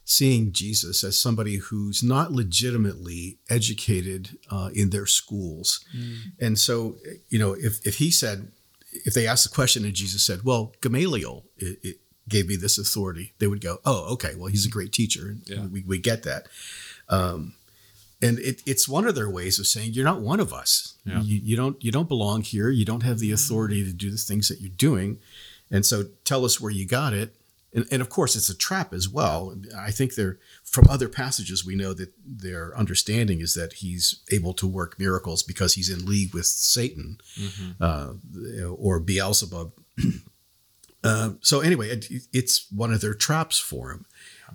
seeing Jesus as somebody who's not legitimately educated uh, in their schools. And so, you know, if, if he said, if they asked the question and Jesus said, well, Gamaliel it, it gave me this authority, they would go, oh, okay, well, he's a great teacher. And Yeah. we, we get that. Um, and it, it's one of their ways of saying you're not one of us. Yeah. You, you don't you don't belong here. You don't have the authority to do the things that you're doing. And so tell us where you got it. And, and of course, it's a trap as well. I think they're from other passages we know that their understanding is that he's able to work miracles because he's in league with Satan uh, or Beelzebub. uh, so anyway, it, it's one of their traps for him.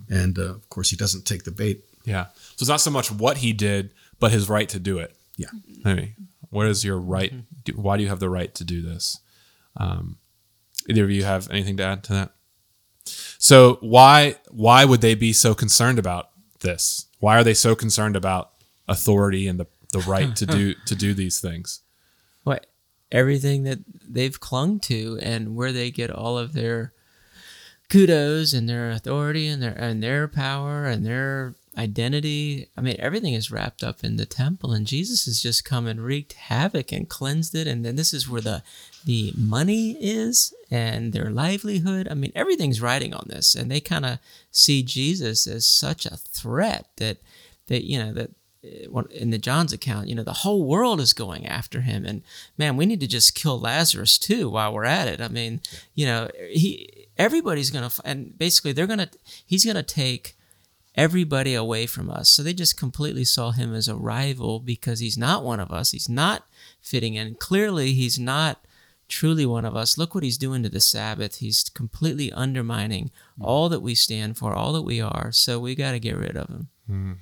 And uh, of course, he doesn't take the bait. Yeah. So it's not so much what he did, but his right to do it. Yeah. I mean, what is your right? do- Why do you have the right to do this? Um, either of you have anything to add to that? So why why would they be so concerned about this? Why are they so concerned about authority and the, the right to do to do these things? what everything that they've clung to and where they get all of their kudos and their authority and their and their power and their identity. I mean, everything is wrapped up in the temple, and Jesus has just come and wreaked havoc and cleansed it. And then this is where the the money is and their livelihood. I mean, everything's riding on this, and they kind of see Jesus as such a threat that that you know that uh, in the John's account, you know, the whole world is going after him, and man, we need to just kill Lazarus too while we're at it. I mean, you know, he everybody's gonna and basically they're gonna he's gonna take everybody away from us. So they just completely saw him as a rival because he's not one of us. He's not fitting in. Clearly, he's not truly one of us. Look what he's doing to the Sabbath. He's completely undermining hmm. all that we stand for, all that we are. So we got to get rid of him. Hmm.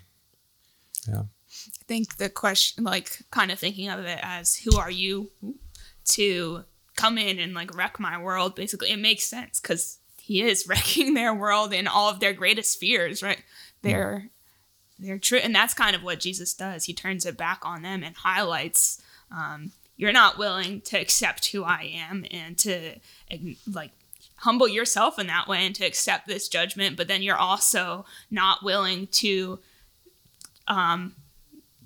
Yeah. I think the question, like, kind of thinking of it as who are you to come in and like wreck my world, basically, it makes sense because he is wrecking their world and all of their greatest fears, right? They're they're true, and that's kind of what Jesus does. He turns it back on them and highlights um, you're not willing to accept who I am and to like humble yourself in that way and to accept this judgment, but then you're also not willing to um,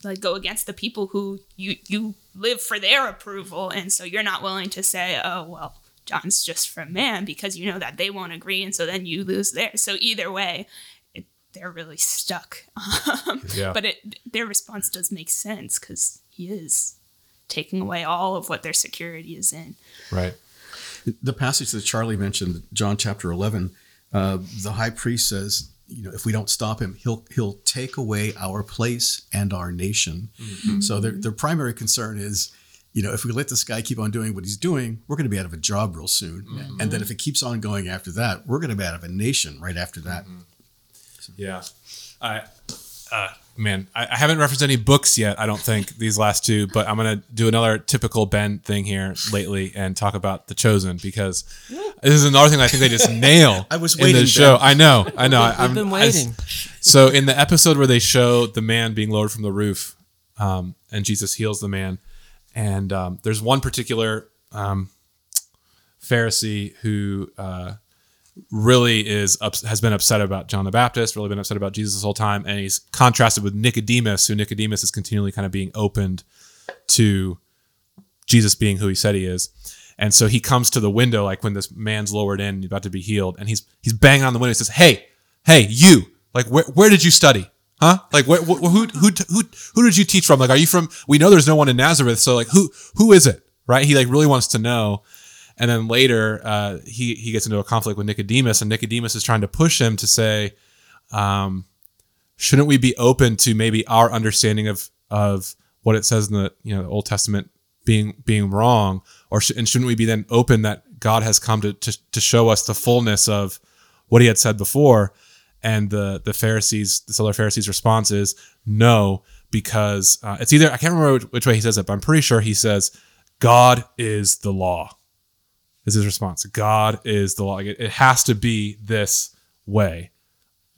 like go against the people who you you live for their approval and so you're not willing to say oh well john's just from man because you know that they won't agree and so then you lose there so either way it, they're really stuck. Um, Yeah. But it their response does make sense because he is taking away all of what their security is in. Right. The passage that Charlie mentioned, John chapter 11, uh, the high priest says, you know, if we don't stop him, he'll he'll take away our place and our nation. So their their primary concern is, you know, if we let this guy keep on doing what he's doing, we're going to be out of a job real soon. And then if it keeps on going after that, we're going to be out of a nation right after that. Yeah. I, uh, man, I, I haven't referenced any books yet, I don't think, these last two, but I'm going to do another typical Ben thing here lately and talk about The Chosen because this is another thing I think they just nail I was in waiting, the show. Ben. I know, I know. I, I've been I s- waiting. so in the episode where they show the man being lowered from the roof um, and Jesus heals the man, and um, there's one particular um, Pharisee who uh, really is has been upset about John the Baptist, really been upset about Jesus this whole time, and he's contrasted with Nicodemus, who Nicodemus is continually kind of being opened to Jesus being who he said he is. And so he comes to the window, like when this man's lowered in, about to be healed, and he's he's banging on the window. He says, "Hey, hey, you! Like, where where did you study? Huh? Like, where, wh- who who who who did you teach from? Like, are you from? We know there's no one in Nazareth, so like, who who is it? Right? He like really wants to know. And then later, uh, he he gets into a conflict with Nicodemus, and Nicodemus is trying to push him to say, um, shouldn't we be open to maybe our understanding of of what it says in the you know the Old Testament being being wrong, or sh- and shouldn't we be then open that God has come to, to to show us the fullness of what He had said before? And the the Pharisees, the other Pharisees' response is no, because uh, it's either I can't remember which, which way he says it, but I'm pretty sure he says God is the law. Is his response? God is the law. Like, it, it has to be this way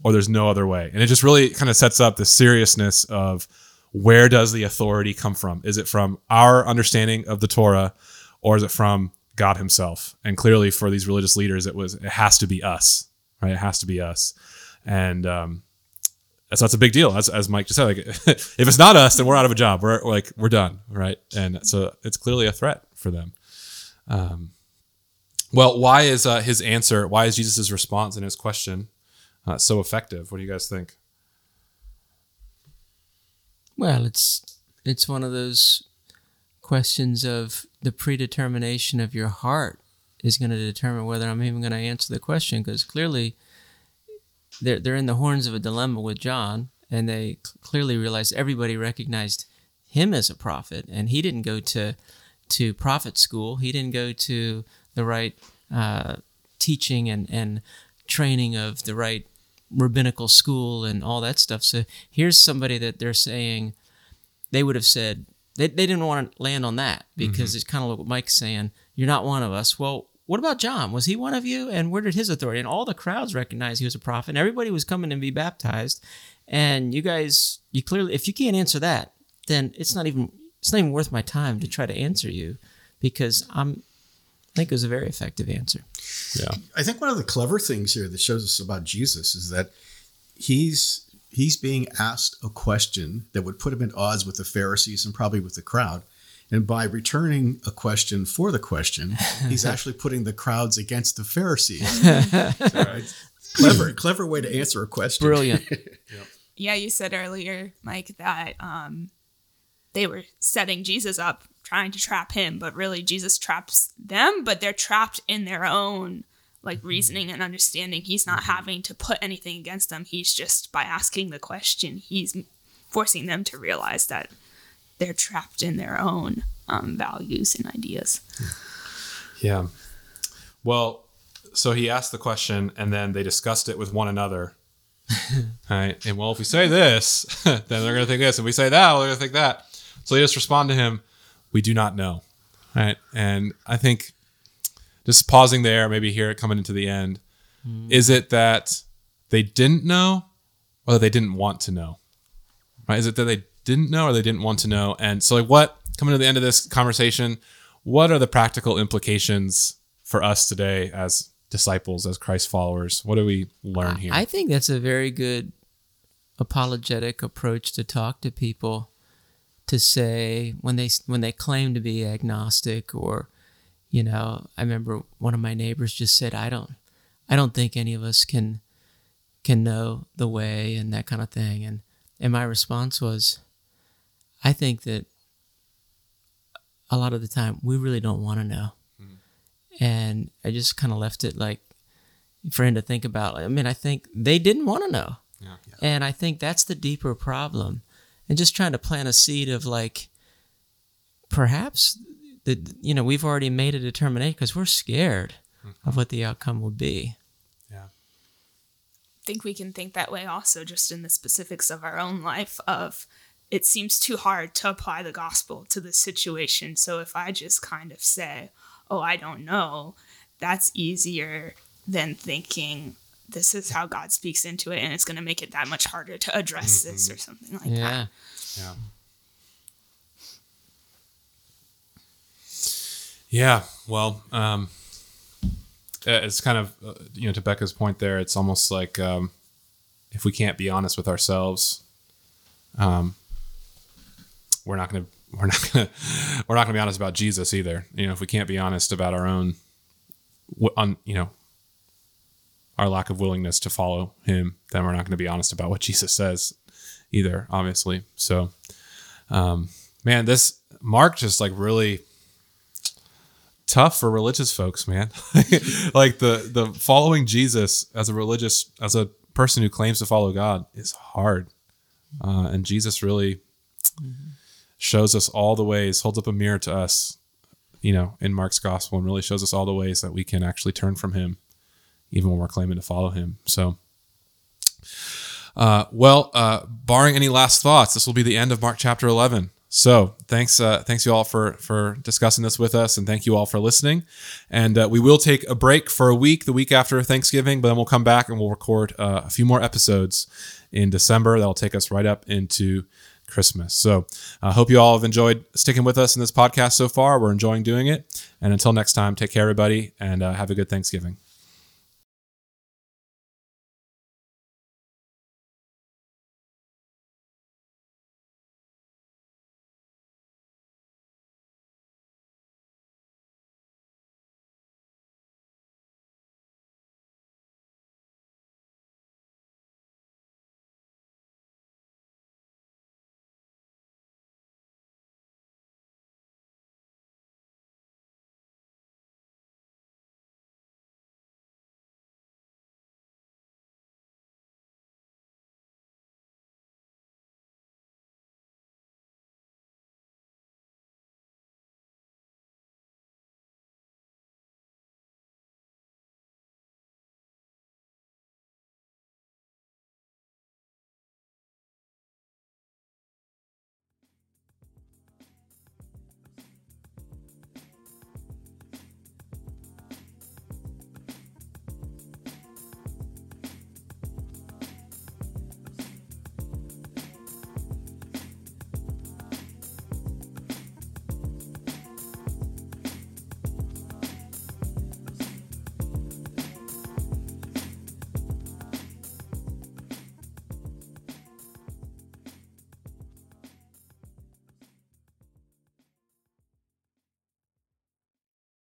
or there's no other way. And it just really kind of sets up the seriousness of where does the authority come from? Is it from our understanding of the Torah or is it from God himself? And clearly for these religious leaders it was it has to be us, right? It has to be us. And um that's that's a big deal. As, as Mike just said, like if it's not us, then we're out of a job. We're like we're done, right? And so it's clearly a threat for them. Um, well, why is uh, his answer? Why is Jesus' response and his question uh, so effective? What do you guys think? Well, it's it's one of those questions of the predetermination of your heart is going to determine whether I'm even going to answer the question because clearly they're they're in the horns of a dilemma with John and they clearly realized everybody recognized him as a prophet and he didn't go to to prophet school he didn't go to the right uh, teaching and and training of the right rabbinical school and all that stuff so here's somebody that they're saying they would have said they, they didn't want to land on that because it's kind of like what Mike's saying. You're not one of us. Well, what about John? Was he one of you? And where did his authority? And all the crowds recognized he was a prophet. And everybody was coming to be baptized. And you guys, you clearly, if you can't answer that, then it's not even it's not even worth my time to try to answer you because I'm. I think it was a very effective answer. Yeah. I think one of the clever things here that shows us about Jesus is that he's he's being asked a question that would put him at odds with the Pharisees and probably with the crowd. And by returning a question for the question, he's actually putting the crowds against the Pharisees. clever, clever way to answer a question. Brilliant. Yeah, you said earlier, Mike, that um, they were setting Jesus up, trying to trap him, but really Jesus traps them, but they're trapped in their own like reasoning and understanding. He's not having to put anything against them. He's just by asking the question, he's forcing them to realize that they're trapped in their own um, values and ideas. Yeah. Well, so he asked the question and then they discussed it with one another. right. And well, if we say this, then they're going to think this. If we say that, well, they're going to think that. So they just respond to him, we do not know. Right. And I think just pausing there, maybe here coming into the end, is it that they didn't know or that they didn't want to know? Right? Is it that they didn't know or they didn't want to know? And so, like, what coming to the end of this conversation? What are the practical implications for us today as disciples, as Christ followers? What do we learn here? I think that's a very good apologetic approach to talk to people to say when they when they claim to be agnostic or you know I remember one of my neighbors just said I don't I don't think any of us can can know the way and that kind of thing. And and my response was, I think that a lot of the time we really don't want to know. Mm-hmm. And I just kind of left it like for him to think about. I mean, I think they didn't want to know. Yeah. And I think that's the deeper problem. And just trying to plant a seed of like, perhaps that you know we've already made a determination because we're scared mm-hmm. of what the outcome will be. Yeah. I think we can think that way also just in the specifics of our own life of it seems too hard to apply the gospel to the situation so if i just kind of say oh i don't know that's easier than thinking this is how god speaks into it and it's going to make it that much harder to address this or something like Yeah. that Yeah. Yeah. Well, um, uh, it's kind of, uh, you know, to Becca's point there, it's almost like um, if we can't be honest with ourselves, um, we're not going to, we're not going to, we're not going to be honest about Jesus either. You know, if we can't be honest about our own, on, you know, our lack of willingness to follow him, then we're not going to be honest about what Jesus says either, obviously. So, um, man, this Mark just like really tough for religious folks, man. like the the following Jesus as a religious as a person who claims to follow God is hard, uh, and Jesus really shows us all the ways, holds up a mirror to us, you know, in Mark's gospel, and really shows us all the ways that we can actually turn from Him, even when we're claiming to follow Him. So. Uh, well, uh, barring any last thoughts, this will be the end of Mark chapter 11. So thanks, uh, thanks you all for for discussing this with us, and thank you all for listening. And uh, we will take a break for a week, the week after Thanksgiving, but then we'll come back and we'll record uh, a few more episodes in December. That'll take us right up into Christmas. So I hope you all have enjoyed sticking with us in this podcast so far. We're enjoying doing it. And until next time, take care, everybody, and uh, have a good Thanksgiving.